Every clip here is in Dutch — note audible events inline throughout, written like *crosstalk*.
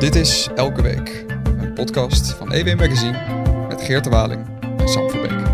Dit is Elke Week, een podcast van EW Magazine met Geert de Waling en Sam Verbeek.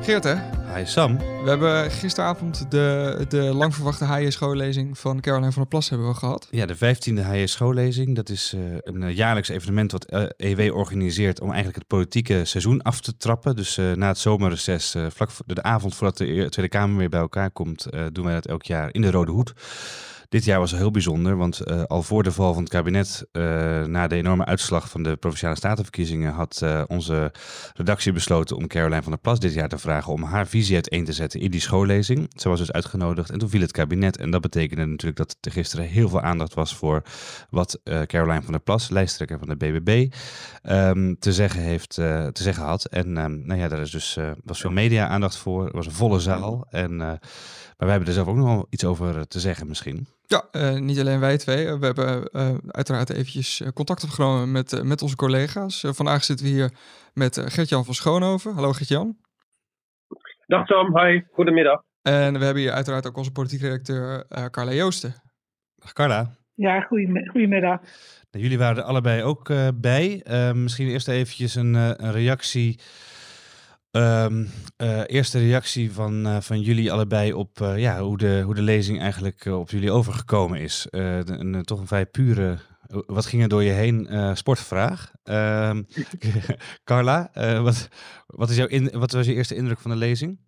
Geert, hè? Hi Sam. We hebben gisteravond de, de lang verwachte HJ schoollezing van Caroline van der Plas hebben we gehad. Ja, de 15e HJ schoollezing. Dat is uh, een uh, jaarlijks evenement wat EW organiseert om eigenlijk het politieke seizoen af te trappen. Dus na het zomerreces, vlak voor de avond voordat de Tweede Kamer weer bij elkaar komt, doen wij dat elk jaar in de Rode Hoed. Dit jaar was heel bijzonder, want uh, al voor de val van het kabinet, uh, na de enorme uitslag van de provinciale statenverkiezingen, had uh, onze redactie besloten om Caroline van der Plas dit jaar te vragen om haar visie uiteen te zetten in die schoollezing. Ze was dus uitgenodigd en toen viel het kabinet en dat betekende natuurlijk dat er gisteren heel veel aandacht was voor wat Caroline van der Plas, lijsttrekker van de BBB, um, te zeggen heeft, te zeggen had. En um, nou ja, daar is dus was veel media aandacht voor, er was een volle zaal en maar wij hebben er zelf ook nog wel iets over te zeggen misschien. Ja, uh, niet alleen wij twee. We hebben uh, uiteraard eventjes contact opgenomen met, uh, met onze collega's. vandaag zitten we hier met Gert-Jan van Schoonhoven. Hallo Gert-Jan. Dag Tom, hi. Goedemiddag. En we hebben hier uiteraard ook onze politiek redacteur Carla Joosten. Dag Carla. Ja, goedemiddag. Nou, jullie waren er allebei ook bij. misschien eerst eventjes een, een reactie Um, uh, eerste reactie van, uh, van jullie allebei op uh, ja, hoe, de, hoe de lezing eigenlijk op jullie overgekomen is. Een, toch een vrij pure, wat ging er door je heen, sportvraag. Um, *laughs* Carla, wat, wat, is jouw in, wat was je eerste indruk van de lezing?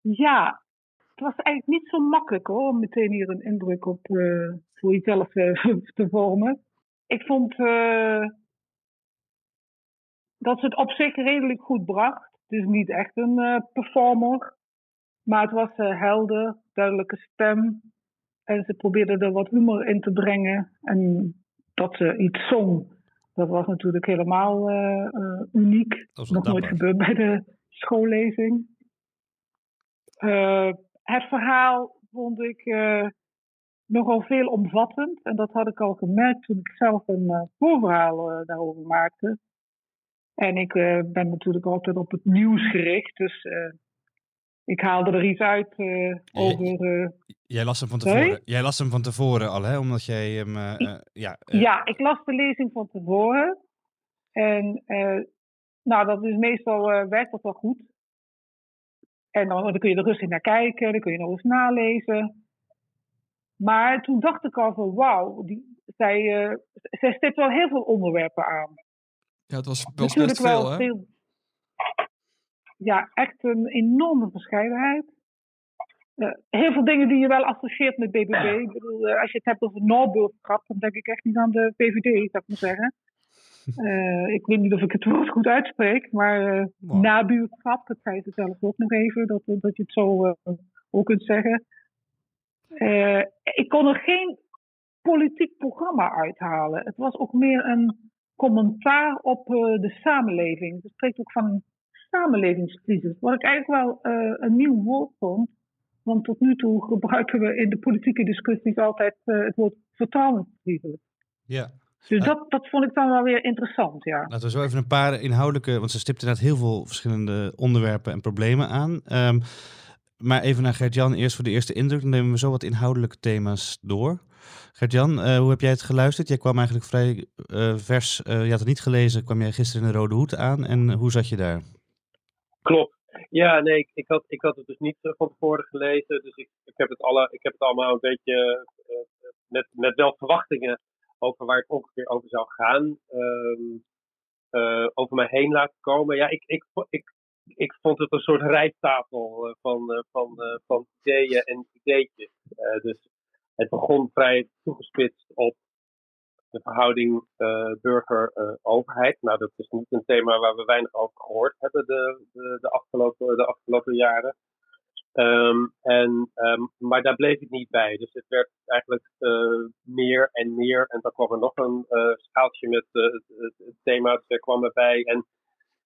ja, het was eigenlijk niet zo makkelijk hoor, om meteen hier een indruk op voor jezelf *laughs* te vormen. Ik vond dat ze het op zich redelijk goed bracht. Het is niet echt een uh, performer. Maar het was uh, helder, duidelijke stem. En ze probeerde er wat humor in te brengen. En dat ze iets zong, dat was natuurlijk helemaal uh, uniek. Nog dapper. nooit gebeurd bij de schoollezing. het verhaal vond ik nogal veelomvattend. En dat had ik al gemerkt toen ik zelf een voorverhaal daarover maakte. En ik uh, ben natuurlijk altijd op het nieuws gericht. Dus uh, ik haalde er iets uit uh, over. jij las hem van tevoren. Jij las hem van tevoren al, hè? Omdat jij hem. ja, ja, ik las de lezing van tevoren. En nou, dat is meestal werkt dat wel goed. En dan, dan kun je er rustig naar kijken, dan kun je nog eens nalezen. Maar toen dacht ik al van wauw, zij, zij stipt wel heel veel onderwerpen aan. Ja, het was, was best veel, hè? Veel, ja, echt een enorme verscheidenheid. Uh, heel veel dingen die je wel associeert met BBB. Ik bedoel, uh, als je het hebt over Noorburggrap, dan denk ik echt niet aan de VVD, zou ik maar zeggen. Uh, *laughs* ik weet niet of ik het woord goed uitspreek, maar wow. nabuurgrap, dat zei ze zelf ook nog even, dat, dat je het zo ook kunt zeggen. ik kon er geen politiek programma uithalen. Het was ook meer een commentaar op uh, de samenleving. Ze spreekt ook van een samenlevingscrisis. Wat ik eigenlijk wel uh, een nieuw woord vond. Want tot nu toe gebruiken we in de politieke discussies altijd uh, het woord vertrouwenscrisis. Ja. Dus dat, dat vond ik dan wel weer interessant, ja. Laten we zo even een paar inhoudelijke, want ze stipt inderdaad heel veel verschillende onderwerpen en problemen aan. Um, maar even naar Gert-Jan eerst voor de eerste indruk. Dan nemen we zo wat inhoudelijke thema's door. Gert-Jan, uh, hoe heb jij het geluisterd? Jij kwam eigenlijk vrij uh, vers, uh, je had het niet gelezen, kwam jij gisteren in de Rode Hoed aan. En hoe zat je daar? Klopt. Ja, nee, ik, ik, had, ik had het dus niet van tevoren gelezen. Dus ik, ik, heb, het alle, ik heb het allemaal een beetje met, met wel verwachtingen over waar het ongeveer over zou gaan. Um, over mij heen laten komen. Ja, ik, ik, ik, ik vond het een soort rijsttafel van, van, van ideeën en ideetjes. dus het begon vrij toegespitst op de verhouding uh, burger-overheid. nou, dat is niet een thema waar we weinig over gehoord hebben de, de, de, afgelopen, de afgelopen jaren. Um, en, um, maar daar bleef ik niet bij. Dus het werd eigenlijk uh, meer en meer. En dan kwam er nog een schaaltje met het, het thema er kwam erbij. En,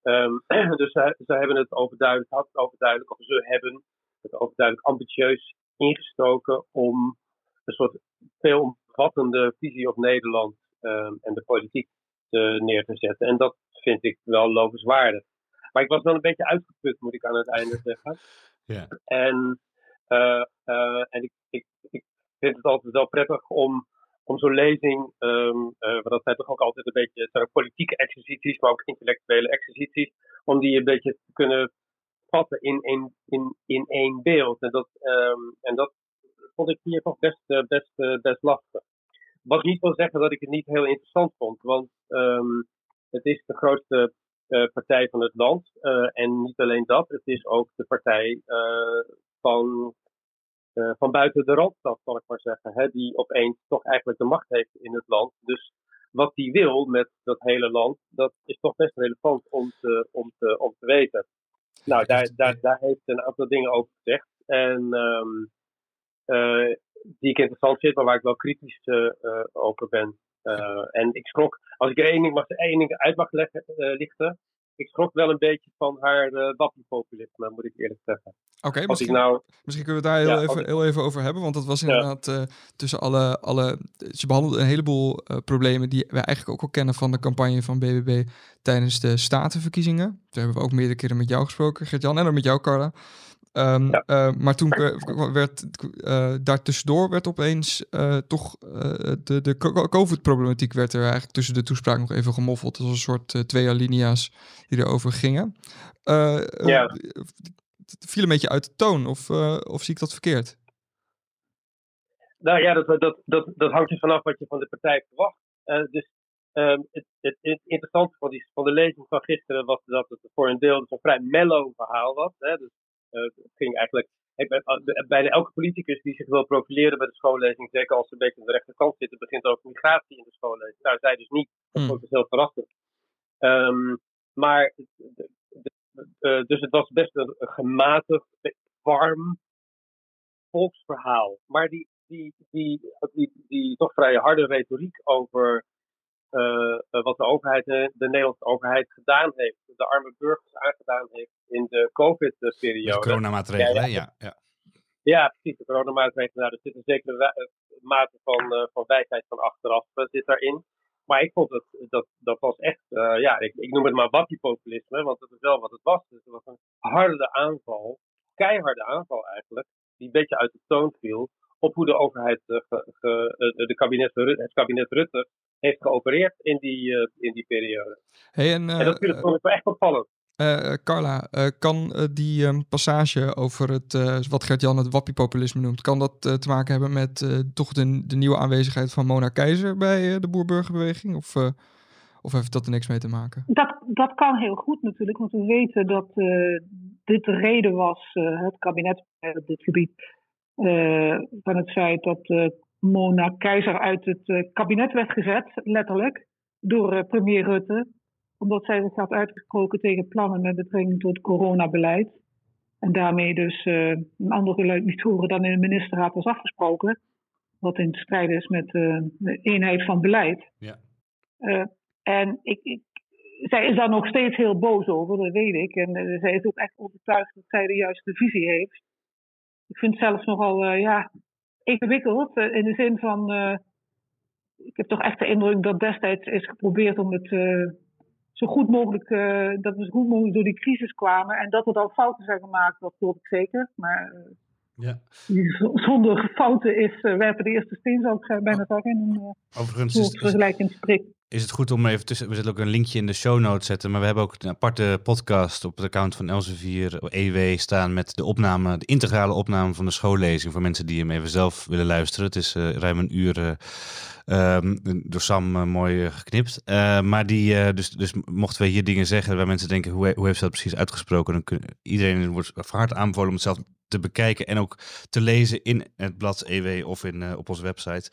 um, *clears throat* dus ze, ze hebben het overduidelijk, had het overduidelijk, of ze hebben het overduidelijk ambitieus ingestoken om een soort veelomvattende visie op Nederland um, en de politiek te, neer te zetten. En dat vind ik wel lovenswaardig. Maar ik was wel een beetje uitgeput, moet ik aan het einde zeggen. Ja. En, uh, uh, en ik, ik, ik vind het altijd wel prettig om, om zo'n lezing, um, uh, want dat zijn toch ook altijd een beetje, zijn ook politieke exercities, maar ook intellectuele exercities, om die een beetje te kunnen vatten in één, in, in één beeld. En dat, um, en dat vond ik hier toch best, best, best lastig. Wat niet wil zeggen dat ik het niet heel interessant vond, want um, het is de grootste uh, partij van het land. En niet alleen dat, het is ook de partij van, van buiten de randstad, zal ik maar zeggen. Hè, die opeens toch eigenlijk de macht heeft in het land. Dus wat die wil met dat hele land, dat is toch best relevant om te, om te, om te weten. Nou, daar, daar, daar heeft een aantal dingen over gezegd. En um, die ik interessant vind, maar waar ik wel kritisch over ben. En ik schrok, als ik er één ding, mag, één ding uit mag leggen, lichten, ik schrok wel een beetje van haar uh, wappiepopulisme, moet ik eerlijk zeggen. Oké, okay, misschien, nou, misschien kunnen we het daar heel, ja, even, heel even over hebben, want dat was inderdaad ja. tussen alle, alle... Ze behandelde een heleboel problemen die wij eigenlijk ook al kennen van de campagne van BBB tijdens de statenverkiezingen. Daar hebben we ook meerdere keren met jou gesproken, Gert-Jan, en dan met jou, Carla. Um, ja. uh, maar toen werd uh, daartussendoor werd opeens uh, toch de, de COVID-problematiek werd er eigenlijk tussen de toespraak nog even gemoffeld. als een soort twee alinea's die erover gingen. ja. Viel een beetje uit de toon, of, of zie ik dat verkeerd? Nou ja, dat, dat, dat, dat hangt er vanaf wat je van de partij verwacht. dus um, het, het, het, interessante van, die, van de lezing van gisteren was dat het voor een deel dus een vrij mellow verhaal was. Hè? Dus ging eigenlijk. bijna elke politicus die zich wil profileren bij de schoollezing, zeker als ze een beetje aan de rechterkant zitten, begint over migratie in de schoollezing. Nou, zij dus niet. Dat vond ik heel verrassend. Um, maar, uh, dus het was best een, gematigd, warm volksverhaal. Maar die, die, die, die, die toch vrij harde retoriek over wat de overheid, de, de Nederlandse overheid gedaan heeft, de arme burgers aangedaan heeft in de COVID-periode. De coronamaatregelen, ja, ja. ja. precies, de coronamaatregelen. Nou, er zit een zekere mate van, van wijsheid van achteraf zit daarin. Maar ik vond het, dat, dat was echt, ja, ik, ik noem het maar wappiepopulisme, want dat is wel wat het was. Dus het was een harde aanval, keiharde aanval eigenlijk, die een beetje uit de toon viel op hoe de overheid, ge, ge, de kabinet, het kabinet Rutte heeft geopereerd in die, uh, in die periode. Hey, en, uh, en dat vind ik uh, echt opvallend. Uh, Carla, kan die um, passage over het, wat Gert-Jan het wappiepopulisme noemt, kan dat te maken hebben met toch de, de, nieuwe aanwezigheid van Mona Keizer bij de boerburgerbeweging? Of, of heeft dat er niks mee te maken? Dat, dat kan heel goed natuurlijk, want we weten dat dit de reden was, het kabinet op dit gebied, van het feit dat Mona Keizer uit het uh, kabinet werd gezet, letterlijk, door premier Rutte. Omdat zij zich had uitgesproken tegen plannen met betrekking tot coronabeleid. En daarmee dus uh, een ander geluid niet horen dan in de ministerraad was afgesproken. Wat in strijd is met de eenheid van beleid. Ja. en ik, ik, zij is daar nog steeds heel boos over, dat weet ik. En zij is ook echt overtuigd dat zij de juiste visie heeft. Ik vind het zelfs nogal, ja, ingewikkeld. Uh, in de zin van, uh, ik heb toch echt de indruk dat destijds is geprobeerd om het zo goed mogelijk, dat we zo goed mogelijk door die crisis kwamen. En dat er dan fouten zijn gemaakt, dat geloof ik zeker. Maar ja. *laughs* zonder fouten is werpen de eerste steen, zou ik bijna zeggen. In Overigens is, vergelijkend is het goed om even tussen. We zullen ook een linkje in de show notes zetten. Maar we hebben ook een aparte podcast op het account van Elsevier EW staan. Met de opname, de integrale opname van de schoollezing. Voor mensen die hem even zelf willen luisteren. Het is uh, ruim een uur. Uh, um, door Sam uh, mooi geknipt. maar die, dus, dus mochten we hier dingen zeggen waar mensen denken, hoe, hoe heeft ze dat precies uitgesproken? Dan kun, iedereen wordt harte aanbevolen om het zelf te bekijken en ook te lezen in het blad EW of in, uh, op onze website.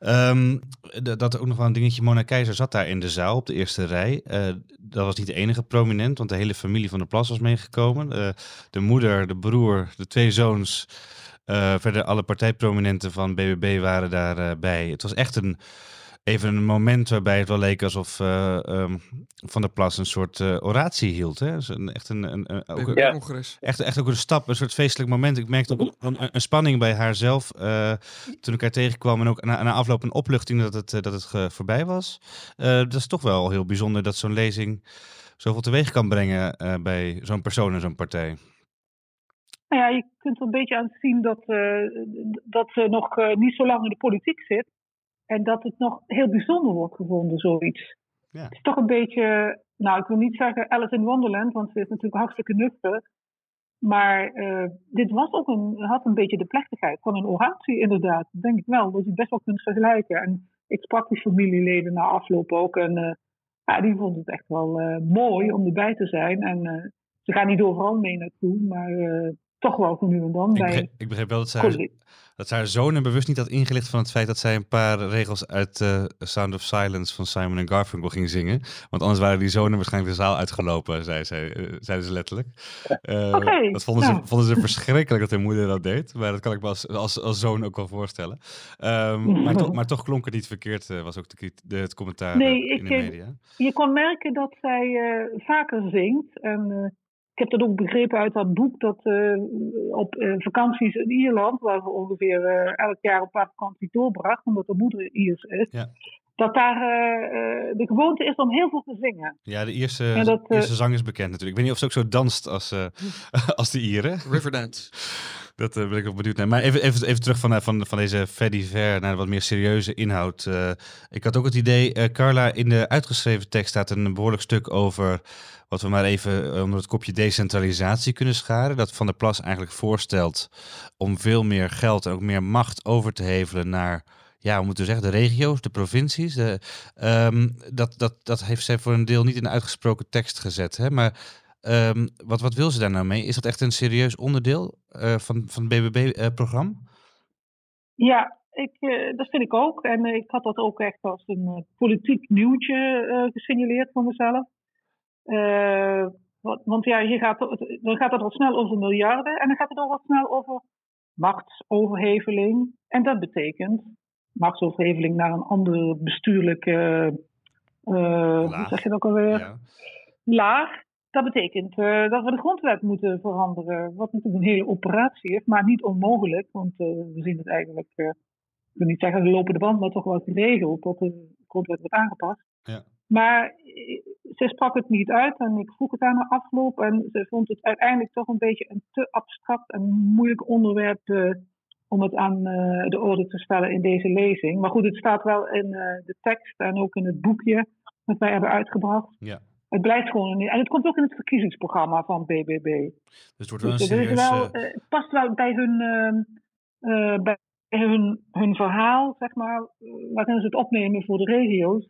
Um, dat ook nog wel een dingetje. Mona Keizer zat daar in de zaal op de eerste rij. Uh, dat was niet de enige prominent, want de hele familie van de Plas was meegekomen. Uh, de moeder, de broer, de twee zoons. verder alle partijprominenten van BBB waren daarbij. het was echt een even een moment waarbij het wel leek alsof um, Van der Plas een soort oratie hield. Hè? Dus een, echt, een, een, een ook, ja. echt, echt ook een stap, een soort feestelijk moment. Ik merkte ook een, een spanning bij haarzelf toen ik haar tegenkwam. En ook na, na afloop een opluchting dat het, dat het voorbij was. dat is toch wel heel bijzonder dat zo'n lezing zoveel teweeg kan brengen bij zo'n persoon en zo'n partij. Nou ja, je kunt er een beetje aan zien dat, uh, dat ze nog uh, niet zo lang in de politiek zit. En dat het nog heel bijzonder wordt gevonden, zoiets. Ja. Het is toch een beetje, nou ik wil niet zeggen Alice in Wonderland, want ze is natuurlijk hartstikke nuchter. Maar uh, dit was ook een, had een beetje de plechtigheid van een oratie inderdaad. Dat denk ik wel, dat je best wel kunt vergelijken. En ik sprak die familieleden na afloop ook. En ja, die vonden het echt wel mooi om erbij te zijn. En ze gaan niet overal mee naartoe, maar toch wel nu en dan. Ik, begreep, ik begreep wel dat zij, dat haar zoon bewust niet had ingelicht van het feit dat zij een paar regels uit uh, Sound of Silence van Simon en Garfunkel ging zingen. Want anders waren die zonen waarschijnlijk de zaal uitgelopen, zei ze, uh, zeiden ze letterlijk. Uh, dat vonden, ze, vonden ze verschrikkelijk dat hun moeder dat deed. Maar dat kan ik me als, als, als zoon ook wel voorstellen. Um, maar, to, maar, toch klonk het niet verkeerd, was ook de, de, het commentaar nee, in ik, de media. Je kon merken dat zij vaker zingt. En heb dat ook begrepen uit dat boek dat uh, op uh, vakanties in Ierland, waar ze ongeveer uh, elk jaar een paar vakanties doorbracht, omdat de moeder Iers is, ja. Dat daar de gewoonte is om heel veel te zingen. Ja, de Ierse, dat, Ierse zang is bekend natuurlijk. Ik weet niet of ze ook zo danst als, *laughs* als de Ieren. Riverdance. *laughs* Dat ben ik ook benieuwd naar. Maar even, even, even terug van, van, van deze Freddy Ver naar wat meer serieuze inhoud. ik had ook het idee, Carla, in de uitgeschreven tekst staat een behoorlijk stuk over wat we maar even eh, onder het kopje decentralisatie kunnen scharen. Dat Van der Plas eigenlijk voorstelt om veel meer geld en ook meer macht over te hevelen naar, ja, we moeten zeggen, de regio's, de provincies. De, um, dat, dat, dat heeft zij voor een deel niet in de uitgesproken tekst gezet. Hè? Maar um, wat, wat wil ze daar nou mee? Is dat echt een serieus onderdeel uh, van, van het BBB-programma? Uh, ja, ik, uh, dat vind ik ook. En ik had dat ook echt als een politiek nieuwtje gesignaleerd voor mezelf. Uh, want ja, je gaat, dan gaat het al snel over miljarden en dan gaat het al wat snel over machtsoverheveling. En dat betekent machtsoverheveling naar een andere bestuurlijke, uh, hoe zeg je dat ook alweer? Ja. Laag. Dat betekent uh, dat we de grondwet moeten veranderen. Wat natuurlijk een hele operatie is, maar niet onmogelijk. Want we zien het eigenlijk, ik wil niet zeggen de lopende band, maar toch wel geregeld dat de grondwet wordt aangepast. Ja. Maar ze sprak het niet uit en ik vroeg het aan de afloop. En ze vond het uiteindelijk toch een beetje een te abstract en moeilijk onderwerp uh, om het aan uh, de orde te stellen in deze lezing. Maar goed, het staat wel in uh, de tekst en ook in het boekje dat wij hebben uitgebracht. Ja. Het blijft gewoon. En het komt ook in het verkiezingsprogramma van BBB. Dus het wordt wel dus, een serieus... wel, het past wel bij hun, ehm, bij hun, hun verhaal, zeg maar, waarin ze het opnemen voor de regio's.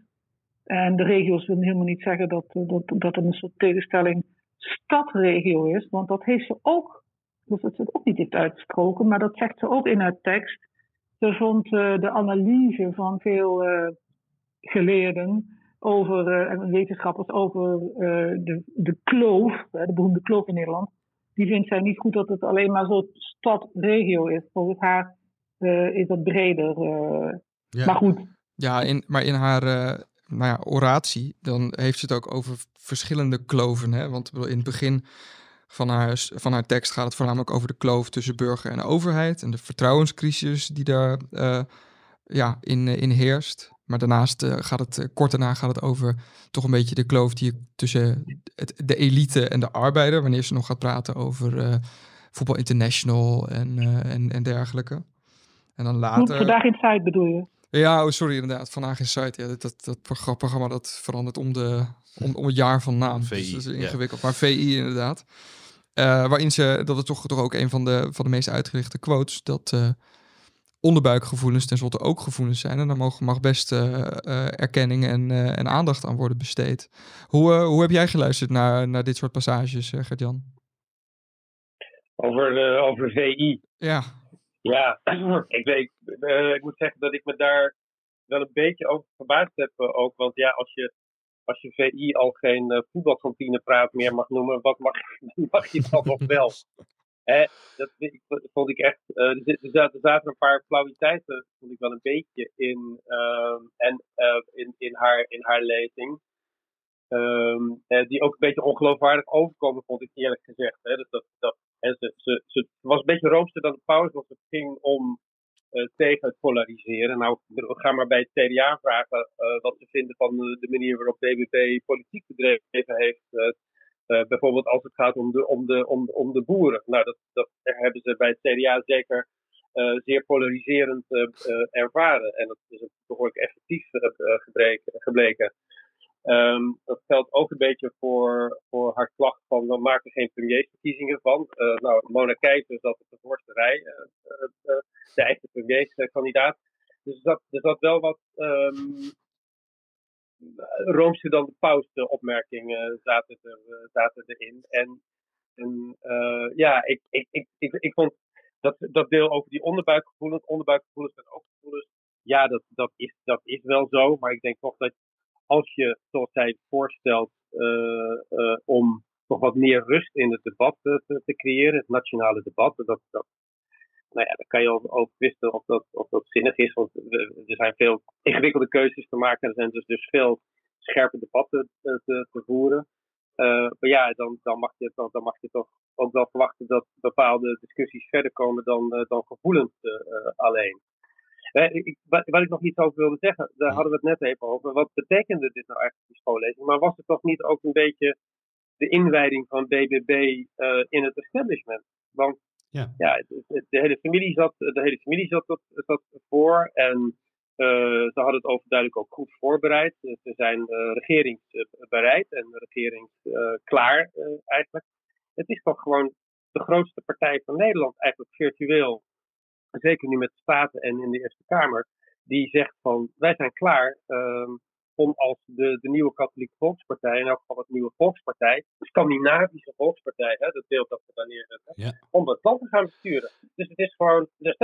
En de regio's willen helemaal niet zeggen dat, dat, dat er een soort tegenstelling stadregio is, want dat heeft ze ook, dus dat ze het ook niet heeft uitgesproken, maar dat zegt ze ook in haar tekst. Ze vond uh, de analyse van veel uh, geleerden over, uh, en wetenschappers over de, de kloof, de beroemde kloof in Nederland, die vindt zij niet goed dat het alleen maar zo'n stad-regio is. Volgens haar is dat breder. Ja. Maar goed. Ja, in, maar in haar nou ja, oratie, dan heeft ze het ook over verschillende kloven. Hè? Want in het begin van haar, van haar tekst gaat het voornamelijk over de kloof tussen burger en overheid en de vertrouwenscrisis die daar uh, ja, in, in heerst. Maar daarnaast uh, gaat het, uh, kort daarna gaat het over toch een beetje de kloof die tussen het, de elite en de arbeider, wanneer ze nog gaat praten over voetbal international en, en, en dergelijke. En dan later. Vandaag in Zuid bedoel je? Ja, oh, sorry inderdaad. Vandaag in site. Ja, dat, dat, dat programma dat verandert om, de, om, om het jaar van naam. VI, dus dat is ingewikkeld. Maar VI inderdaad. Uh, waarin ze, dat is toch, toch ook een van de, van de meest uitgerichte quotes, dat uh, onderbuikgevoelens tenslotte ook gevoelens zijn. En daar mag, mag best uh, erkenning en, en aandacht aan worden besteed. Hoe, hoe heb jij geluisterd naar, naar dit soort passages, Gert-Jan? Over, over VI? Ja. Ja, *clears throat* ik, weet, ik moet zeggen dat ik me daar wel een beetje over verbaasd heb ook. Want ja, als je, als je VI al geen uh, voetbalkantine praat meer mag noemen, wat mag, *laughs* je dan nog wel? Eh, dat vond ik echt. Uh, er, zaten, een paar flauwiteiten, vond ik wel een beetje in, uh, en, uh, in, in, haar, in haar lezing. Um, die ook een beetje ongeloofwaardig overkomen, vond ik eerlijk gezegd. Hè. Dus dat, dat, en ze, was een beetje roomster dan de pauze, want het ging om tegen het polariseren. Nou, gaan maar bij het CDA vragen uh, wat ze vinden van de manier waarop BBB politiek bedreven heeft. Bijvoorbeeld als het gaat om de, om de, om, om de boeren. Nou, dat, dat hebben ze bij het CDA zeker zeer polariserend ervaren. En dat is een behoorlijk effectief gebleken. Um, dat geldt ook een beetje voor, voor haar klacht van we maken geen premiersverkiezingen van. Uh, nou, Mona Keijzer zat op de voorste rij, uh, uh, de eigen premierskandidaat. Dus zat, er zat wel wat um, roomste dan de paus opmerkingen zaten, er, zaten erin. En, en ja, ik, ik, ik, ik, ik vond dat, dat deel over die onderbuikgevoelens, onderbuikgevoelens en ook gevoelens, ja, dat, dat, is, dat is wel zo. Maar ik denk toch dat als je, zoals zij voorstelt, uh, uh, om nog wat meer rust in het debat te, te creëren, het nationale debat, dat, dat, nou ja, dan kan je over twisten of dat, of dat zinnig is, want er zijn veel ingewikkelde keuzes te maken. Er zijn dus, dus veel scherpe debatten te, te, te voeren. Maar ja, dan, dan, mag je, dan, dan mag je toch ook wel verwachten dat bepaalde discussies verder komen dan, dan gevoelens alleen. Eh, ik, wat, wat, ik nog iets over wilde zeggen, daar hadden we het net even over. Wat betekende dit nou eigenlijk, die schoollezing? Maar was het toch niet ook een beetje de inwijding van BBB uh, eh, in het establishment? Want ja, ja de, de, hele familie zat, de hele familie zat, zat voor en uh, ze hadden het overduidelijk ook goed voorbereid. Ze zijn uh, regeringsbereid en regeringsklaar eigenlijk. Het is toch gewoon de grootste partij van Nederland, eigenlijk virtueel zeker nu met de Staten en in de Eerste Kamer, die zegt van wij zijn klaar um, om als de, de nieuwe katholieke volkspartij, in elk geval het nieuwe volkspartij, de Scandinavische volkspartij, hè, dat beeld dat we daar neerzetten, ja. om het land te gaan besturen. Dus het is gewoon, de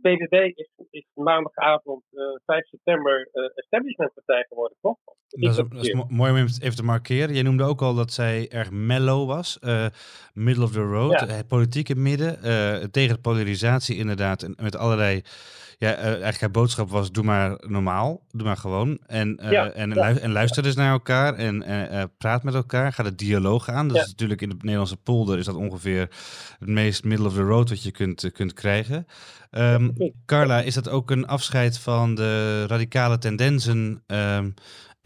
BVB is, is maandagavond uh, eh, 5 september uh, establishmentpartij geworden, toch? Dat is, dat is, mooi om even te markeren. Jij noemde ook al dat zij erg mellow was. Uh, middle of the road, ja. het politieke midden. tegen de polarisatie inderdaad. En met allerlei ja, uh, eigenlijk haar boodschap was: doe maar normaal, doe maar gewoon. En, uh, en, en, luister dus naar elkaar en uh, praat met elkaar. Ga de dialoog aan. Dat is natuurlijk in de Nederlandse polder is dat ongeveer het meest middle of the road wat je kunt, kunt krijgen. Um, Carla, is dat ook een afscheid van de radicale tendensen? Um,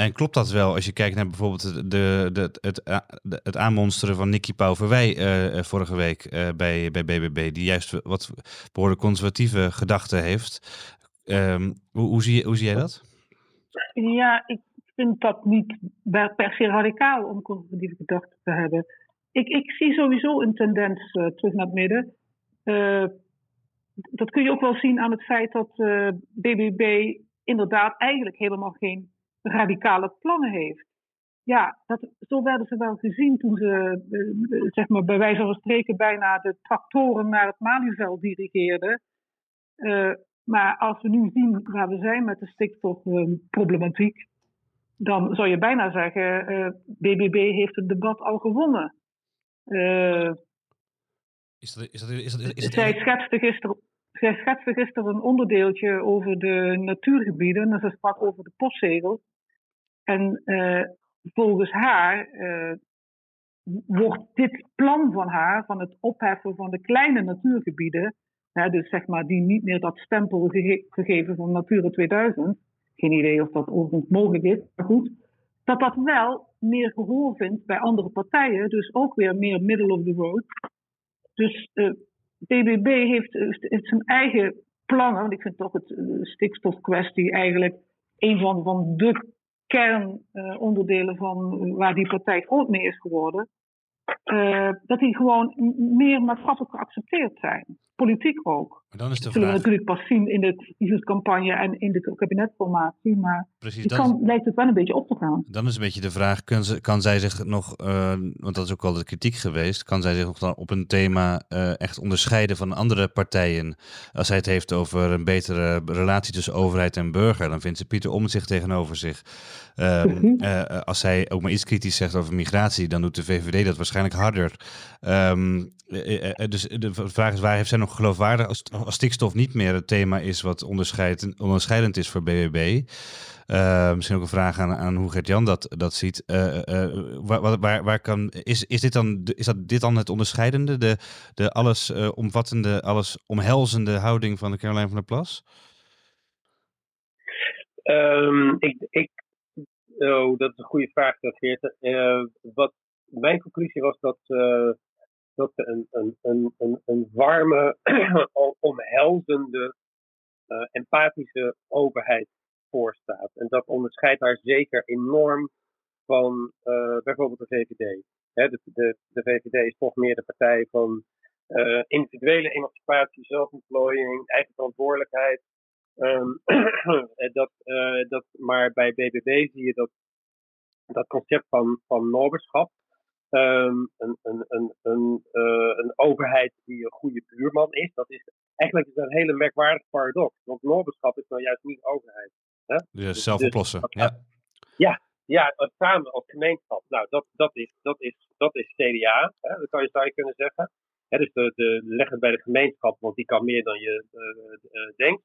en klopt dat wel als je kijkt naar bijvoorbeeld de, de, het, het aanmonsteren van Nicky Pauverwij uh, vorige week bij, bij BBB, die juist wat behoorlijk conservatieve gedachten heeft. Um, hoe, hoe, zie, hoe zie jij dat? Ja, ik vind dat niet per se radicaal om conservatieve gedachten te hebben. Ik, ik zie sowieso een tendens terug naar het midden. dat kun je ook wel zien aan het feit dat BBB inderdaad eigenlijk helemaal geen radicale plannen heeft. Ja, dat, zo werden ze wel gezien toen ze, eh, zeg maar, bij wijze van spreken, bijna de tractoren naar het Malieveld dirigeerden. Uh, maar als we nu zien waar we zijn met de stikstofproblematiek, dan zou je bijna zeggen: uh, eh, BBB heeft het debat al gewonnen. is dat, is dat, is dat, is dat, zij, schetste gisteren, zij schetste gisteren een onderdeeltje over de natuurgebieden. En ze sprak over de postzegels. En uh, volgens haar uh, wordt dit plan van haar, van het opheffen van de kleine natuurgebieden, hè, dus zeg maar die niet meer dat stempel gege gegeven van Natura 2000, geen idee of dat overigens mogelijk is, maar goed, dat dat wel meer gehoor vindt bij andere partijen, dus ook weer meer middle of the road. Dus BBB heeft, zijn eigen plannen, want ik vind toch het stikstofkwestie eigenlijk een van, van de kernonderdelen van waar die partij groot mee is geworden, uh, dat die gewoon meer maatschappelijk geaccepteerd zijn. Politiek ook. Maar dan is de dat zullen vraag... we natuurlijk pas zien in de verkiezingscampagne en in de kabinetformatie. Maar Precies, lijkt het wel een beetje op te gaan. dan is een beetje de vraag, kan, ze, kan zij zich nog, eh, want dat is ook wel de kritiek geweest, kan zij zich nog dan op een thema eh, echt onderscheiden van andere partijen? Als hij het heeft over een betere relatie tussen overheid en burger, dan vindt ze Pieter om zich tegenover zich. Ehm, Mhm. eh, eh, als hij ook maar iets kritisch zegt over migratie, dan doet de VVD dat waarschijnlijk harder. Ehm, eh, dus de vraag is, waar heeft zij nog geloofwaardig als, als stikstof niet meer het thema is wat onderscheidend, onderscheidend is voor BBB? Eh, misschien ook een vraag aan, aan hoe Gert-Jan dat, dat ziet. Eh, eh, waar, waar- waar, kan, is, is, dit dan, is dat dit dan het onderscheidende? De, de alles eh, omvattende, alles omhelzende houding van de Caroline van der Plas? Ehm, ik, ik, oh, dat is een goede vraag, Geert. Eh, wat mijn conclusie was dat, eh, dat een, een, een, een, warme, *clears throat* omhelzende, eh, empathische overheid voorstaat. En dat onderscheidt haar zeker enorm van bijvoorbeeld de VVD. De, de, de VVD is toch meer de partij van individuele emancipatie, zelfontplooiing, eigen verantwoordelijkheid. Ehm, *clears throat* dat, eh, dat, maar bij BBB zie je dat, dat concept van, van noberschap. ehm, een, een, een, een, eh, een overheid die een goede buurman is. Dat is eigenlijk is dat een hele merkwaardige paradox. Want noberschap is nou juist niet overheid. Hè? Dus zelf oplossen. dus- Ja. Ja, het samen als gemeenschap. Nou, dat, dat, is, dat, is, dat is CDA. Hè? Dat zou je, zou je kunnen zeggen. Hè, dus de, de, leg het bij de gemeenschap, want die kan meer dan je eh, eh, denkt.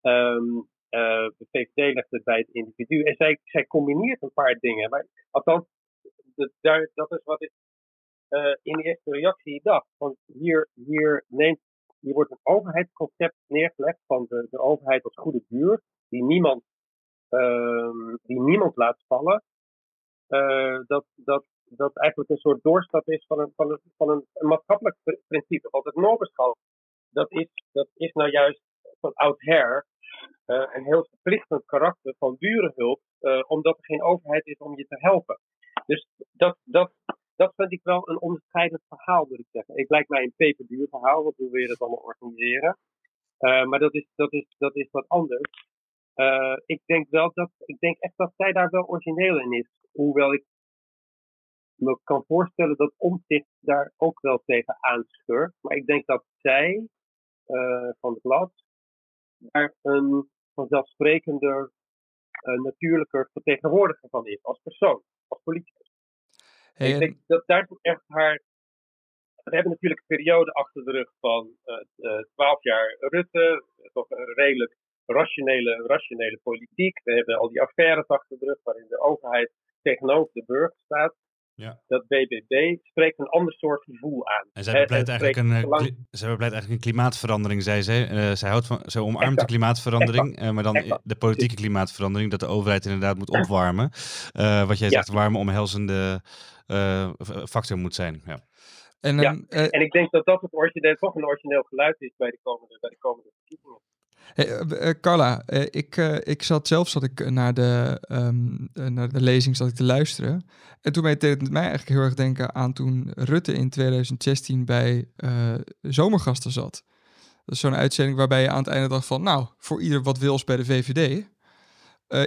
Ehm, eh, de VVD legt het bij het individu. En zij, zij combineert een paar dingen. Maar, althans, daar, dat is wat ik eh, in de eerste reactie dacht. Want hier, wordt een overheidsconcept neergelegd van de, de overheid als goede buur, die niemand, ehm, die niemand laat vallen. Eh, dat, dat, dat eigenlijk een soort doorstap is van een, van een, maatschappelijk pr- principe. Want het noberschap, dat is, dat is nou juist van oudsher eh, een heel verplichtend karakter van burenhulp, eh, omdat er geen overheid is om je te helpen. Dus dat, dat, dat vind ik wel een onderscheidend verhaal, moet ik zeggen. Het lijkt mij een peperduur verhaal, want hoe wil je dat allemaal organiseren? Eh, maar dat is, dat, is, dat is wat anders. Ik denk wel dat, ik denk echt dat zij daar wel origineel in is. Hoewel ik me kan voorstellen dat Omtzigt daar ook wel tegen aanscheurt. Maar ik denk dat zij, van de blad, daar een vanzelfsprekender, eh, natuurlijker vertegenwoordiger van is. Als persoon, als politicus. Hey, ik en- denk dat daar echt haar. We hebben natuurlijk een periode achter de rug van twaalf jaar Rutte, toch een redelijk rationele, rationele politiek. We hebben al die affaires achter de rug waarin de overheid tegenover de burger staat. Ja. Dat BBB spreekt een ander soort gevoel aan. En zij bepleit en eigenlijk, een, eh, zij bepleit eigenlijk een klimaatverandering, zei ze. Eh, zij, houdt van, zij omarmt de Exact. klimaatverandering, eh, maar dan Exact. de politieke klimaatverandering, dat de overheid inderdaad moet opwarmen. Eh, wat jij Ja. zegt, warme, omhelzende eh, factor moet zijn. Ja. en, Ja, ehm, eh, En ik denk dat dat het origineel, toch een origineel geluid is bij de komende, bij de komende verkiezingen. Hey, eh, eh, Carla, eh, ik, eh, ik zat zelf zat ik naar de, ehm, eh, naar de lezing zat ik te luisteren. En toen deed het mij eigenlijk heel erg denken aan toen Rutte in 2016 bij Zomergasten zat. Dat is zo'n uitzending waarbij je aan het einde dacht van... nou, voor ieder wat wils bij de VVD.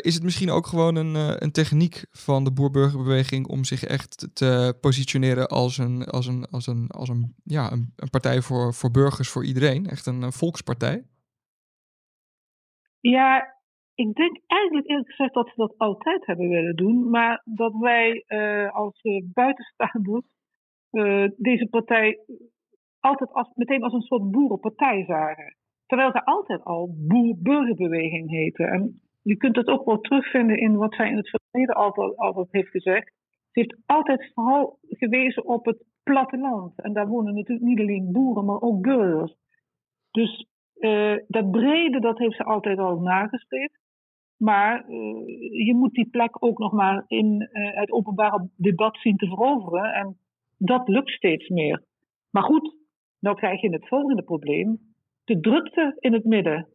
Is het misschien ook gewoon een, een techniek van de boerburgerbeweging... om zich echt te positioneren als een, als een, als een, als een, ja, een, een partij voor, voor burgers, voor iedereen? Echt een volkspartij? Ja, ik denk eigenlijk eerlijk gezegd dat ze dat altijd hebben willen doen. Maar dat wij eh, als eh, buitenstaanders eh, deze partij altijd als, meteen als een soort boerenpartij zagen. Terwijl ze altijd al boer-burgerbeweging heten. En je kunt het ook wel terugvinden in wat zij in het verleden altijd, altijd heeft gezegd. Ze heeft altijd vooral gewezen op het platteland. En daar wonen natuurlijk niet alleen boeren, maar ook burgers. Dus eh, dat brede, dat heeft ze altijd al nagestreefd. Maar eh, je moet die plek ook nog maar in eh, het openbare debat zien te veroveren. En dat lukt steeds meer. Maar goed, nou krijg je het volgende probleem. De drukte in het midden.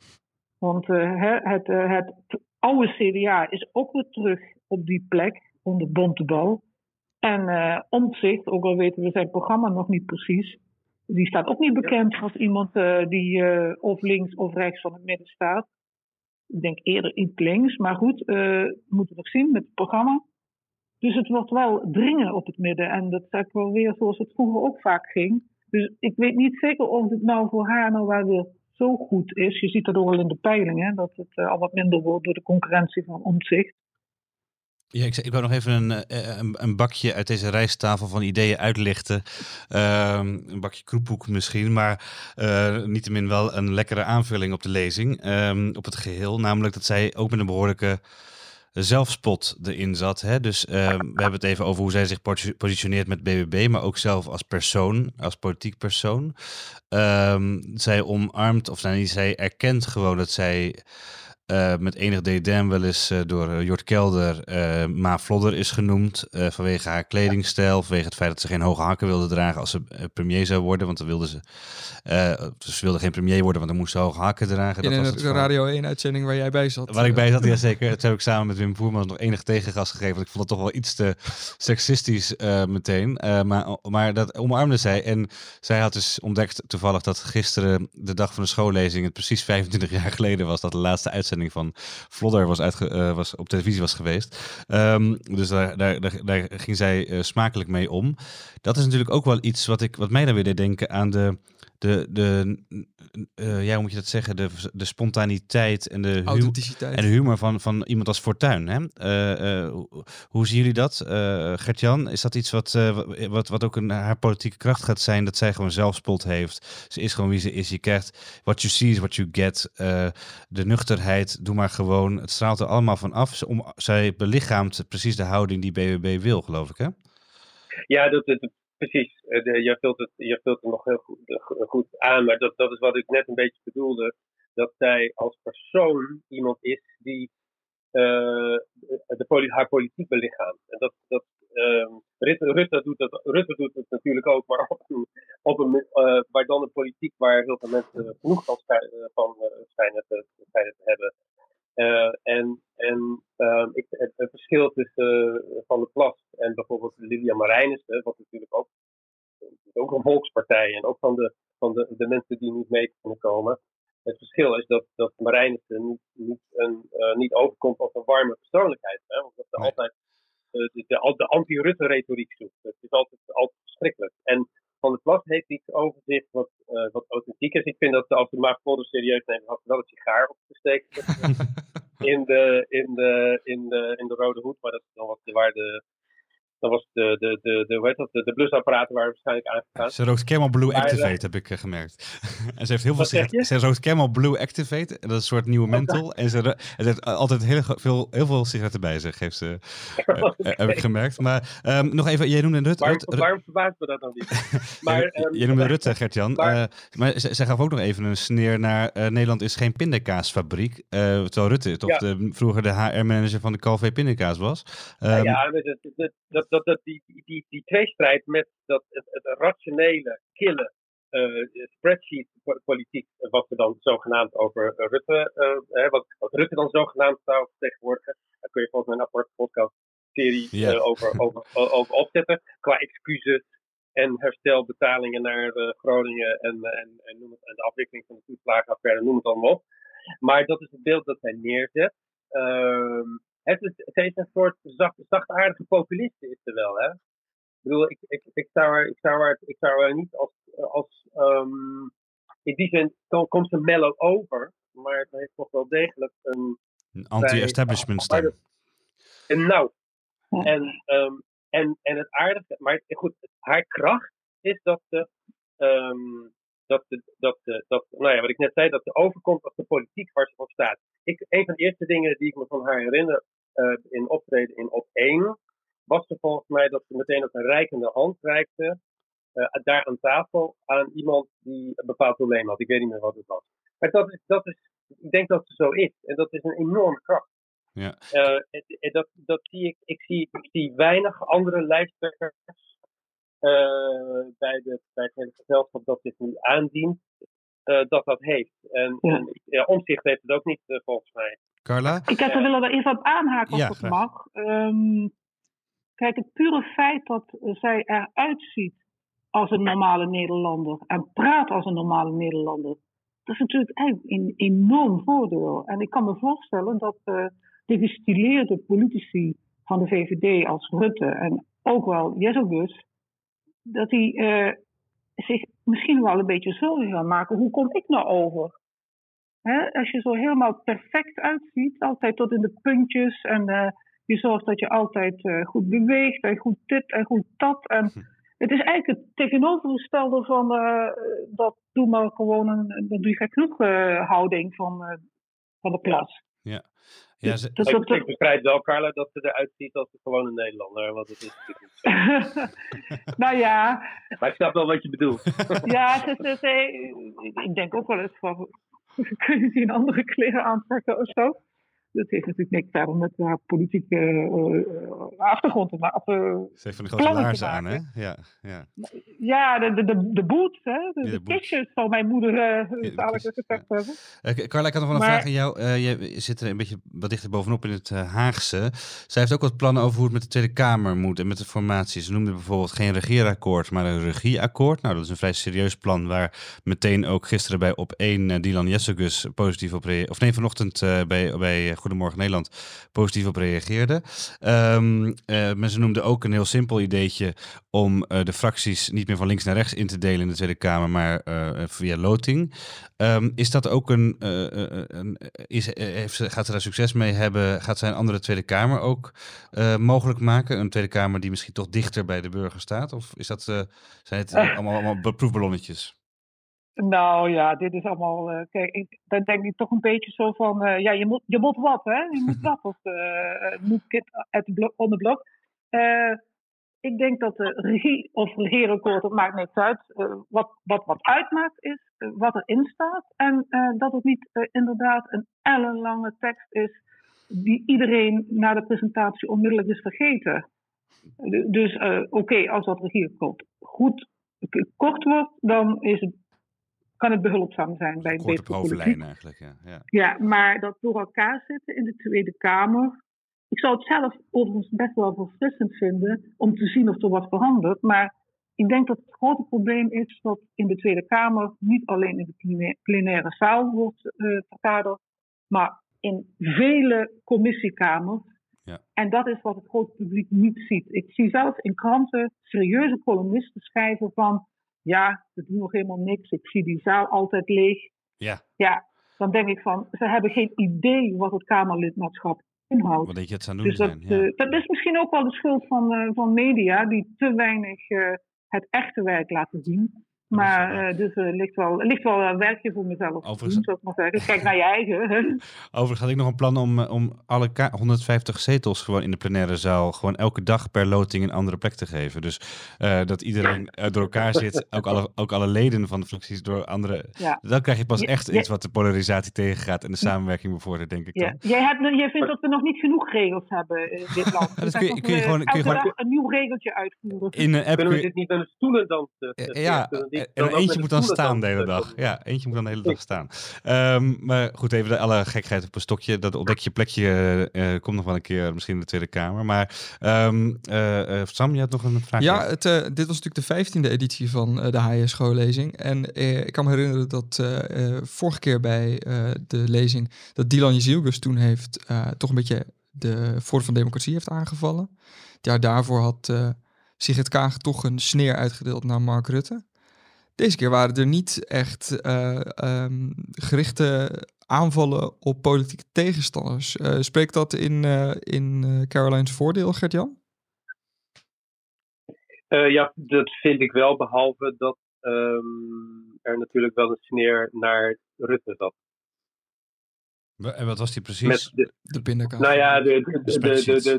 Want het, het oude CDA is ook weer terug op die plek onder Bontebal. En eh Omtzigt, ook al weten we zijn programma nog niet precies, Die staat ook niet bekend als iemand die of links of rechts van het midden staat. Ik denk eerder iets links, maar goed, we moeten nog zien met het programma. Dus het wordt wel dringen op het midden. En dat is wel weer zoals het vroeger ook vaak ging. Dus ik weet niet zeker of het nou voor haar nou wel weer zo goed is. Je ziet dat ook al in de peilingen, dat het al wat minder wordt door de concurrentie van omzicht. Ja, ik, ik wil nog even een, eh, een, een, bakje uit deze rijsttafel van ideeën uitlichten. Ehm, een bakje kroephoek misschien, maar uh, niettemin wel een lekkere aanvulling op de lezing, ehm, op het geheel. Namelijk dat zij ook met een behoorlijke zelfspot erin zat. Hè? Dus ehm, we hebben het even over hoe zij zich positioneert met BBB, maar ook zelf als persoon, als politiek persoon. zij omarmt, of nee, zij erkent gewoon dat zij uh, met enig dédain wel eens uh, door uh, Jort Kelder Ma Flodder is genoemd. vanwege haar kledingstijl, vanwege het feit dat ze geen hoge hakken wilde dragen als ze premier zou worden. Want dan wilde ze. dus ze wilde geen premier worden, want dan moest ze hoge hakken dragen. In dat een Radio 1-uitzending waar jij bij zat. Waar ik bij zat, *laughs* ja zeker. Dat heb ik samen met Wim Voerman nog enig tegengas gegeven. Want ik vond het toch wel iets te seksistisch meteen. maar, maar dat omarmde zij. En zij had dus ontdekt toevallig dat gisteren, de dag van de schoollezing, het precies 25 jaar geleden was dat de laatste uitzending van Flodder was, uitge, uh, was op televisie was geweest. Um, dus daar, daar, daar, daar, ging zij uh, smakelijk mee om. Dat is natuurlijk ook wel iets wat, ik, wat mij dan weer deed denken aan de de, de uh, ja, hoe moet je dat zeggen, de, de spontaniteit en de, Authenticiteit. en de humor van, van iemand als Fortuin. Hè? Uh, uh, hoe zien jullie dat? Gert-Jan, is dat iets wat, wat, wat ook een, haar politieke kracht gaat zijn, dat zij gewoon zelfspot heeft? Ze is gewoon wie ze is. Je krijgt what you see is what you get. de nuchterheid, doe maar gewoon. Het straalt er allemaal van af. Ze, om, zij belichaamt precies de houding die BBB wil, geloof ik, hè? Ja, dat, dat, precies. Uh, je, vult het, je vult het nog heel goed, goed aan, maar dat, dat is wat ik net een beetje bedoelde. Dat zij als persoon iemand is die uh, de, haar politiek belichaamt. En dat, dat, uh, Rutte, Rutte, doet dat, Rutte doet het natuurlijk ook, maar *laughs* op een, op een, uh, waar dan een politiek waar heel veel mensen genoeg van, van schijnen, te, schijnen te hebben. Uh, en en uh, ik, het, het, verschil tussen uh, Van der Plas en bijvoorbeeld Lilian Marijnissen, wat natuurlijk ook, ook een volkspartij en ook van, de, van de, de mensen die niet mee kunnen komen. Het verschil is dat, dat Marijnissen niet, niet, een, uh, niet overkomt als een warme persoonlijkheid. Hè? Omdat ze altijd de, de, de anti-Rutte-retoriek zoekt. Het is altijd, altijd verschrikkelijk. En Van der Plas heeft iets over zich wat, wat authentiek is. Ik vind dat als de Maag serieus neemt, had wel een sigaar op te steken. *laughs* in de, in de, in de, in de rode hoed. Maar dat is dan wat waar de, dat was de, de, de, de, hoe heet dat, de, de blusapparaten waar waarschijnlijk aangegaan. Ze rookt Camel Blue Activate, heb ik uh, gemerkt. *laughs* en ze heeft heel veel sigaretten. Ze rookt Camel Blue Activate, dat is een soort nieuwe menthol. En ze, ze heeft altijd heel veel, heel veel sigaretten bij zich, heeft ze, *laughs* uh, heb ik gemerkt. Maar um, nog even, jij noemde Rutte. Waarom, waarom verbaast me dat dan niet? *laughs* maar, um, jij noemde Rutte, Gert-Jan. Maar, maar zij gaf ook nog even een sneer naar Nederland is geen pindakaasfabriek. terwijl Rutte toch ja. de, vroeger de HR-manager van de Calvé pindakaas was. Um, ja, ja dat, dat, dat dat, dat die, die, die tweestrijd met dat, het, het rationele, kille uh, spreadsheet politiek, wat we dan zogenaamd over Rutte, uh, wat, wat, Rutte dan zogenaamd zou vertegenwoordigen, daar kun je volgens mij een aparte podcast serie yeah. uh, over, over, *laughs* over opzetten, qua excuses en herstelbetalingen naar Groningen en, en, en, noem het, en de afwikkeling van de toeslagenaffaire, noem het allemaal op. Maar dat is het beeld dat hij neerzet. Ehm, het is, het is een soort zacht, zachtaardige populisten is er wel, hè? Ik bedoel, ik, ik, ik, zou, er, ik, zou, ik zou niet als, als um, in die zin komt ze mellow over, maar het heeft toch wel degelijk een... Een anti-establishment stem. En nou, en, um, en, en het aardige, maar goed, haar kracht is dat ze, um, dat, de, dat, de, dat, nou ja, wat ik net zei, dat ze overkomt als de politiek waar ze voor staat. Ik, een van de eerste dingen die ik me van haar herinner uh, in optreden in op 1 was er volgens mij dat ze meteen ook een rijkende hand reikte. Uh, daar aan tafel aan iemand die een bepaald probleem had. Ik weet niet meer wat het was. Maar dat is, dat is, ik denk dat het zo is. En dat is een enorme kracht. Ja. Uh, dat, dat zie ik, ik, zie, ik zie weinig andere lijsttrekkers uh, bij, de, bij het hele gezelschap dat dit nu aandient, uh, dat dat heeft. En, ja. en ja, omzicht heeft het ook niet, uh, volgens mij. Carla? Ik heb er willen even op aanhaken als ja, het mag. Um, kijk, het pure feit dat zij eruit ziet als een normale Nederlander en praat als een normale Nederlander. Dat is natuurlijk eigenlijk een enorm voordeel. En ik kan me voorstellen dat uh, de gestileerde politici van de VVD als Rutte en ook wel Jezelgus, dat die uh, zich misschien wel een beetje zorgen gaan maken. Hoe kom ik nou over? Hè? Als je zo helemaal perfect uitziet, altijd tot in de puntjes en uh, je zorgt dat je altijd uh, goed beweegt en goed dit en goed dat. En hm. het is eigenlijk het tegenovergestelde van uh, dat doe maar gewoon een, een doe je gek genoeg houding van, van de plas. Ja. Ja, ze... dat, ik, ik begrijp wel, Carla, dat ze eruit ziet als gewoon een Nederlander. Want het is *laughs* nou ja. Maar ik snap wel wat je bedoelt. ja, ze, ze, ze, ik denk ook wel eens van. *laughs* Kun je die een andere kleren aantrekken of zo? Dat heeft natuurlijk niks verder met haar politieke uh, achtergrond te maken. Uh, Ze heeft van die grote laarzen aan, hè? Ja, ja. ja de, de, de, boots, hè? De, ja, de, de kistjes zal mijn moeder uh, ja, gezegd hebben. Uh, Carla, ik had nog wel een vraag aan jou. Uh, je zit er een beetje wat dichter bovenop in het Haagse. Zij heeft ook wat plannen over hoe het met de Tweede Kamer moet en met de formatie. Ze noemde bijvoorbeeld geen regeerakkoord, maar een regieakkoord. Nou, dat is een vrij serieus plan waar meteen ook gisteren bij op één Dylan Jessegus positief op reageerde. Of nee, vanochtend bij, bij Goedemorgen Nederland positief op reageerde. Um, uh, maar ze noemden ook een heel simpel ideetje om uh, de fracties niet meer van links naar rechts in te delen in de Tweede Kamer, maar uh, via loting. Um, is dat ook een, een is, heeft, gaat ze daar succes mee hebben? Gaat zij een andere Tweede Kamer ook mogelijk maken? Een Tweede Kamer die misschien toch dichter bij de burger staat? Of is dat, zijn het *laughs* allemaal, allemaal proefballonnetjes? Nou ja, dit is allemaal. Uh, kijk, ik, dan denk ik toch een beetje zo van. Uh, ja, je moet, je moet wat, hè? Je moet wat of uh, moet uit de on the blok. ik denk dat de regie of regeerakkoord, dat maakt niks uit. wat, wat wat uitmaakt is wat erin staat. En dat het niet inderdaad een ellenlange tekst is die iedereen na de presentatie onmiddellijk is vergeten. Dus oké, okay, als dat regeerakkoord goed kort wordt, dan is het kan het behulpzaam zijn bij een betere politiek. eigenlijk, ja. ja. Ja, maar dat door elkaar zitten in de Tweede Kamer. Ik zou het zelf overigens best wel verfrissend vinden om te zien of er wat verandert. Maar ik denk dat het grote probleem is dat in de Tweede Kamer niet alleen in de plenaire zaal wordt uh, verkaderd, maar in vele commissiekamers. Ja. En dat is wat het grote publiek niet ziet. Ik zie zelfs in kranten serieuze columnisten schrijven van ja, we doen nog helemaal niks. Ik zie die zaal altijd leeg. Ja. Ja, dan denk ik van, ze hebben geen idee wat het Kamerlidmaatschap inhoudt. Wat denk je het aan doen dus dat, zijn. Ja. Uh, dat is misschien ook wel de schuld van, uh, van media, die te weinig uh, het echte werk laten zien. Maar uh, dus er uh, ligt wel, ligt wel een werkje voor mezelf. Overigens, doen, maar zeggen. Kijk naar je eigen. *laughs* Overigens had ik nog een plan om, eh, om alle 150 zetels gewoon in de plenaire zaal gewoon elke dag per loting een andere plek te geven. Dus uh, dat iedereen door elkaar zit, *laughs* ook alle, ook alle leden van de fracties door andere. Ja. Dan krijg je pas echt iets wat de polarisatie tegengaat en de samenwerking bevordert, denk ik. Ja. Jij, hebt, jij vindt dat we nog niet genoeg regels hebben in dit land. *laughs* dat kun je, kun je gewoon, kun je gewoon een nieuw regeltje uitvoeren. In een app Kunnen we dit niet aan de stoelen dansen? Ja, en eentje moet dan staan de hele dag. Ja, eentje moet dan de hele dag staan. Um, maar goed, even de, alle gekheid op een stokje. Dat ontdek je plekje uh, komt nog wel een keer misschien in de Tweede Kamer. Maar um, uh, Sam, je had nog een vraag. Ja, het, dit was natuurlijk de vijftiende editie van de HS schoollezing. En ik kan me herinneren dat vorige keer bij de lezing... dat Dylan Jezielgus toen heeft toch een beetje de Forum van Democratie heeft aangevallen. Het jaar daarvoor had... Sigrid Kaag toch een sneer uitgedeeld naar Mark Rutte. Deze keer waren er niet echt uh, um, gerichte aanvallen op politieke tegenstanders. Uh, spreekt dat in, uh, in Caroline's voordeel, Gert-Jan? ja, dat vind ik wel, behalve dat um, er natuurlijk wel een sneer naar Rutte zat. En wat was die precies? Met de, de pindakaas. Nou ja, de, de, de, de, de, de,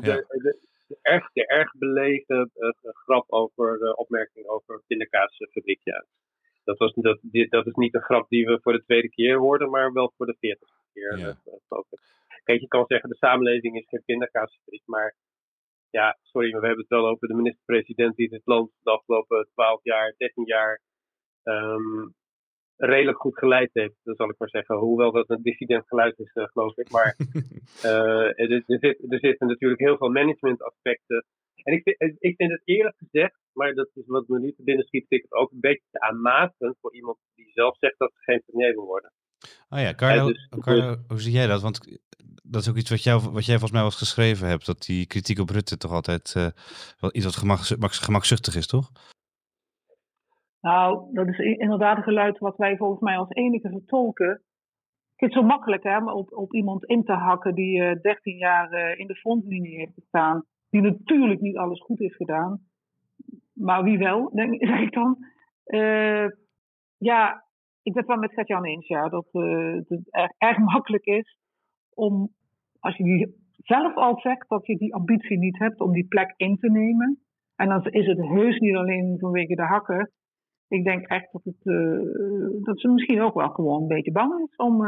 de erg, de erg belegen uh, grap over de opmerking over pindakaasfabriek. Ja. Dat, was, dat, dat is niet een grap die we voor de tweede keer hoorden, maar wel voor de veertigste keer. Ja. Kijk, je kan zeggen, de samenleving is geen pindakaasfabriek, maar ja, sorry, maar we hebben het wel over de minister-president die dit land de afgelopen 12 jaar, 13 jaar um, redelijk goed geleid heeft, dat zal ik maar zeggen. Hoewel dat een dissident geluid is, uh, geloof ik. Maar uh, *laughs* er, er, zit, er zitten natuurlijk heel veel managementaspecten En ik vind, ik vind het eerlijk gezegd, maar dat is wat me nu te binnen schiet, vind ik het ook een beetje aanmatigend voor iemand die zelf zegt dat ze geen premier wil worden. Oh ja, Carlo, dus Carlo, hoe zie jij dat? Want dat is ook iets wat, jou, wat jij volgens mij wel eens geschreven hebt, dat die kritiek op Rutte toch altijd uh, wel iets wat gemak, gemakzuchtig is, toch? Nou, dat is inderdaad een geluid wat wij volgens mij als enige vertolken. Ik vind het zo makkelijk hè, om op, op iemand in te hakken die uh, eh, 13 jaar uh, in de frontlinie heeft gestaan. Die natuurlijk niet alles goed heeft gedaan. Maar wie wel, denk, *laughs* zeg ik dan. Uh, ja, ik ben het wel met Gert-Jan eens, ja. Dat het erg, makkelijk is om, als je die zelf al zegt dat je die ambitie niet hebt om die plek in te nemen. En dan is het heus niet alleen vanwege de hakken ik denk echt dat, het, uh, dat ze misschien ook wel gewoon een beetje bang is om,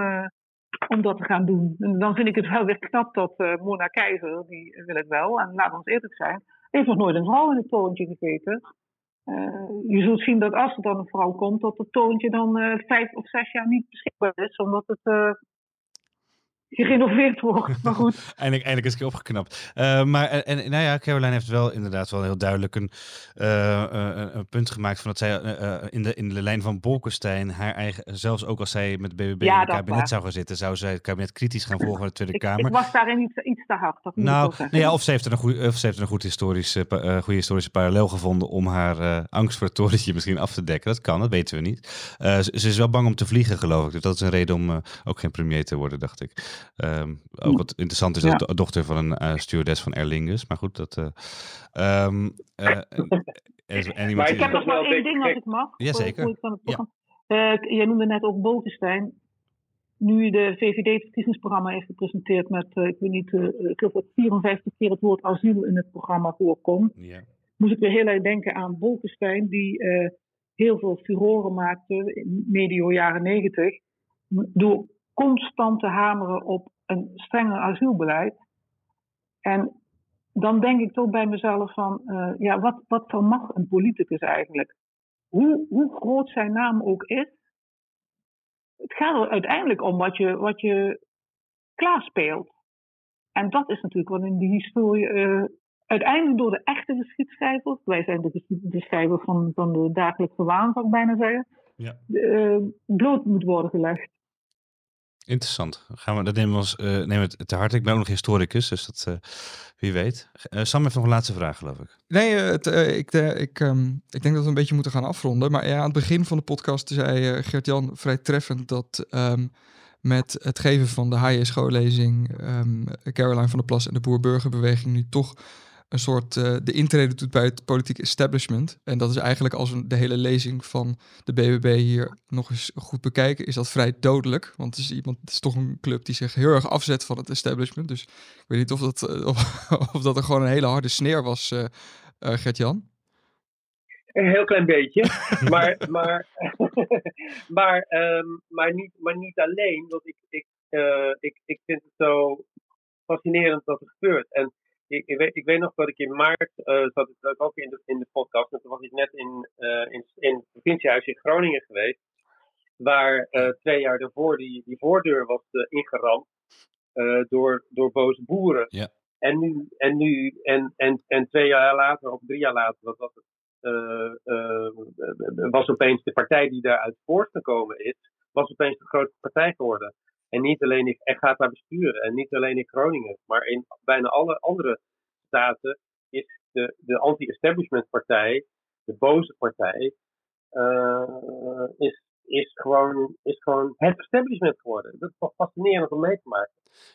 om dat te gaan doen. En dan vind ik het wel weer knap dat uh, Mona Keizer, die wil het wel, en laat ons eerlijk zijn, heeft nog nooit een vrouw in het torentje gezeten. je zult zien dat als er dan een vrouw komt, dat het torentje dan vijf of zes jaar niet beschikbaar is, omdat het gerenoveerd wordt. Maar goed. *laughs* eindelijk, eindelijk is het opgeknapt. Uh, maar en, en, nou ja, Caroline heeft wel inderdaad wel heel duidelijk een, uh, een punt gemaakt van dat zij in, de, in de lijn van Bolkestein haar eigen, zelfs ook als zij met BBB in het kabinet zou gaan zitten, zou zij het kabinet kritisch gaan volgen in de Tweede Kamer. Ik was daarin iets, iets te hard. Dat nou, nee, ja, of ze heeft er een, goede, of ze heeft er een goed historische, goede historische parallel gevonden om haar angst voor het torentje misschien af te dekken. Dat kan, dat weten we niet. Ze, ze, is wel bang om te vliegen, geloof ik. Dus dat is een reden om ook geen premier te worden, dacht ik. Um, ook wat interessant is, dat de dochter van een uh, stewardess van Aer Lingus. Maar goed, dat... Uh, um, uh, maar ik heb nog wel één ding als ik mag. Jazeker. Ja. Uh, jij noemde net ook Bolkestein. Nu de VVD het verkiezingsprogramma heeft gepresenteerd met, ik weet niet, ik geloof dat 54 keer het woord asiel in het programma voorkomt. Ja. Moest ik weer heel erg denken aan Bolkestein, die heel veel furoren maakte, medio jaren 90, door constant te hameren op een strenger asielbeleid. En dan denk ik toch bij mezelf van, uh, ja, wat, wat vermag een politicus eigenlijk? Hoe, hoe groot zijn naam ook is, het gaat er uiteindelijk om wat je, wat je klaarspeelt. En dat is natuurlijk wat in die historie uh, uiteindelijk door de echte geschiedschrijvers, wij zijn de, de schrijvers van, van de dagelijkse waan, zou ik bijna zeggen, ja. uh, bloot moet worden gelegd. Interessant. Gaan we, dat nemen we, ons, uh, nemen we te harte. Ik ben ook nog historicus, dus dat, uh, wie weet. Uh, Sam heeft nog een laatste vraag, geloof ik. Nee, het, ik, ik, um, ik denk dat we een beetje moeten gaan afronden. Maar ja, aan het begin van de podcast zei Gert-Jan vrij treffend dat um, met het geven van de HJ-schoollezing um, Caroline van der Plas en de Boer-Burgerbeweging nu toch een soort uh, de intrede doet bij het politieke establishment. En dat is eigenlijk als we de hele lezing van de BBB hier nog eens goed bekijken, is dat vrij dodelijk. Want het is iemand, het is toch een club die zich heel erg afzet van het establishment. Dus ik weet niet of dat, uh, *laughs* of, of, dat er gewoon een hele harde sneer was, uh, Gert-Jan. Een heel klein beetje. *laughs* maar, maar, *laughs* maar, um, maar, niet, maar niet alleen. Want ik, ik, ik, ik vind het zo fascinerend wat er gebeurt. En ik, ik, weet, ik weet nog dat ik in maart uh, zat ik ook in de, in de podcast. En toen was ik net in, uh, in, in het provinciehuis in Groningen geweest. Waar uh, twee jaar daarvoor die, die voordeur was ingeramd door, door boze boeren. Ja. En nu, en nu, en, en, en twee jaar later, of drie jaar later, wat was het? was opeens de partij die daaruit voortgekomen is, was opeens de grootste partij geworden. En niet alleen in Echata besturen. En niet alleen in Groningen, maar in bijna alle andere staten is de, de anti-establishment partij, de boze partij, uh, is, is, gewoon, is gewoon het establishment geworden. Dat is toch fascinerend om mee te maken.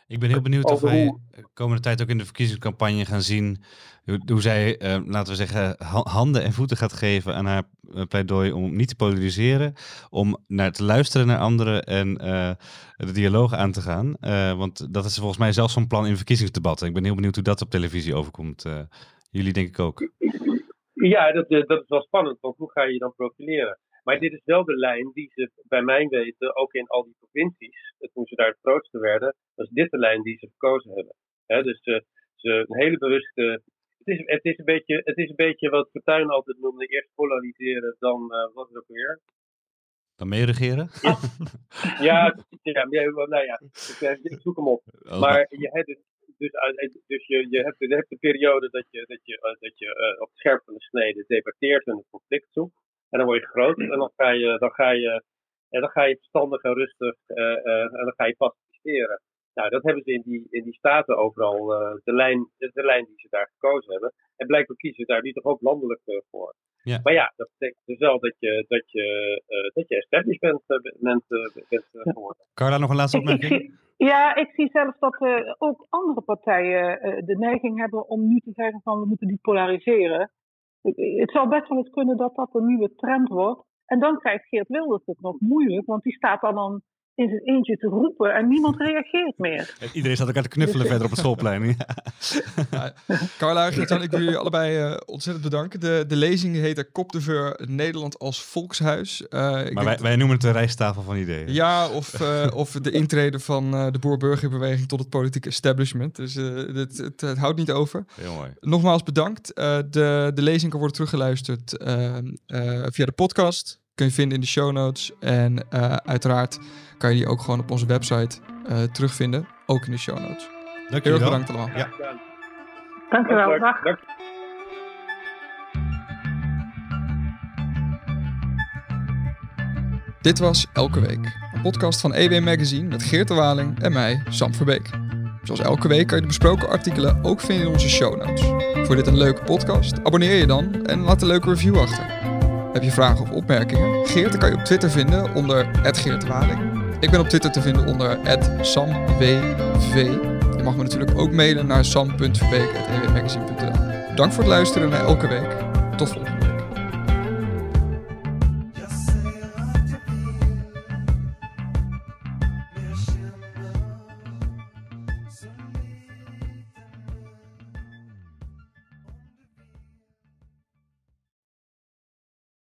Ik ben heel benieuwd of wij de komende tijd ook in de verkiezingscampagne gaan zien hoe, hoe zij, uh, laten we zeggen, handen en voeten gaat geven aan haar eh, pleidooi om niet te polariseren, om naar te luisteren naar anderen en uh, de dialoog aan te gaan. want dat is volgens mij zelfs van plan in verkiezingsdebatten. Ik ben heel benieuwd hoe dat op televisie overkomt. jullie denk ik ook. Ja, dat, dat is wel spannend, want hoe ga je je dan profileren? Maar dit is wel de lijn die ze bij mijn weten, ook in al die provincies, toen ze daar het grootste werden, was dit de lijn die ze gekozen hebben. dus ze, ze een hele bewuste. Het is, het, is een beetje, het is een beetje wat Fortuyn altijd noemde: eerst polariseren, dan uh, wat is ook weer? Dan meeregeren? *laughs* Ja, ja, ja, nou ja, ik, zoek hem op. Oh, maar je, dus, dus, dus je, je, hebt, je hebt de periode dat je, dat je, dat je op het scherp van de snede debatteert en een conflict zoekt. En dan word je groot en dan ga je, dan ga je, en dan ga je verstandig en rustig en dan ga je pacificeren. Nou, dat hebben ze in die, in die staten overal, de, lijn, de, de, lijn die ze daar gekozen hebben. En blijkbaar kiezen ze daar nu toch ook landelijk voor. Ja. Maar ja, dat betekent dus wel dat je, dat je, uh, dat je establishment bent, bent geworden. *laughs* Carla, nog een laatste opmerking? ja, ik zie zelfs dat uh, ook andere partijen uh, de neiging hebben om nu te zeggen van we moeten die polariseren. Het zou best wel eens kunnen dat dat een nieuwe trend wordt. En dan krijgt Geert Wilders het nog moeilijk, want die staat dan, dan in zijn eentje te roepen en niemand reageert meer. Iedereen staat elkaar te knuffelen verder op het schoolplein. Ja. Ja, Carla ik wil jullie allebei uh, ontzettend bedanken. De, de lezing heet Kop de Veur Nederland als Volkshuis. Uh, maar wij, wij, noemen het de rijsttafel van ideeën. Ja, of, uh, of de intrede van de boer-burgerbeweging tot het politieke establishment. Dus het, het, het, houdt niet over. Heel mooi. Nogmaals bedankt. de, de lezing kan worden teruggeluisterd via de podcast kun je vinden in de show notes. En uh, uiteraard kan je die ook gewoon op onze website uh, terugvinden. Ook in de show notes. Dank Heel erg bedankt allemaal. Ja. Dank je wel. Dag. Dank. Dit was Elke Week, een podcast van EW Magazine met Geert de Waling en mij, Sam Verbeek. Zoals elke week kan je de besproken artikelen ook vinden in onze show notes. Voor dit een leuke podcast, abonneer je dan en laat een leuke review achter. Heb je vragen of opmerkingen? Geert kan je op Twitter vinden onder @geertwaling. Ik ben op Twitter te vinden onder @samwv. Je mag me natuurlijk ook mailen naar sam.verbeek.ewmagazine.nl. Dank voor het luisteren naar elke week. Tot volgende.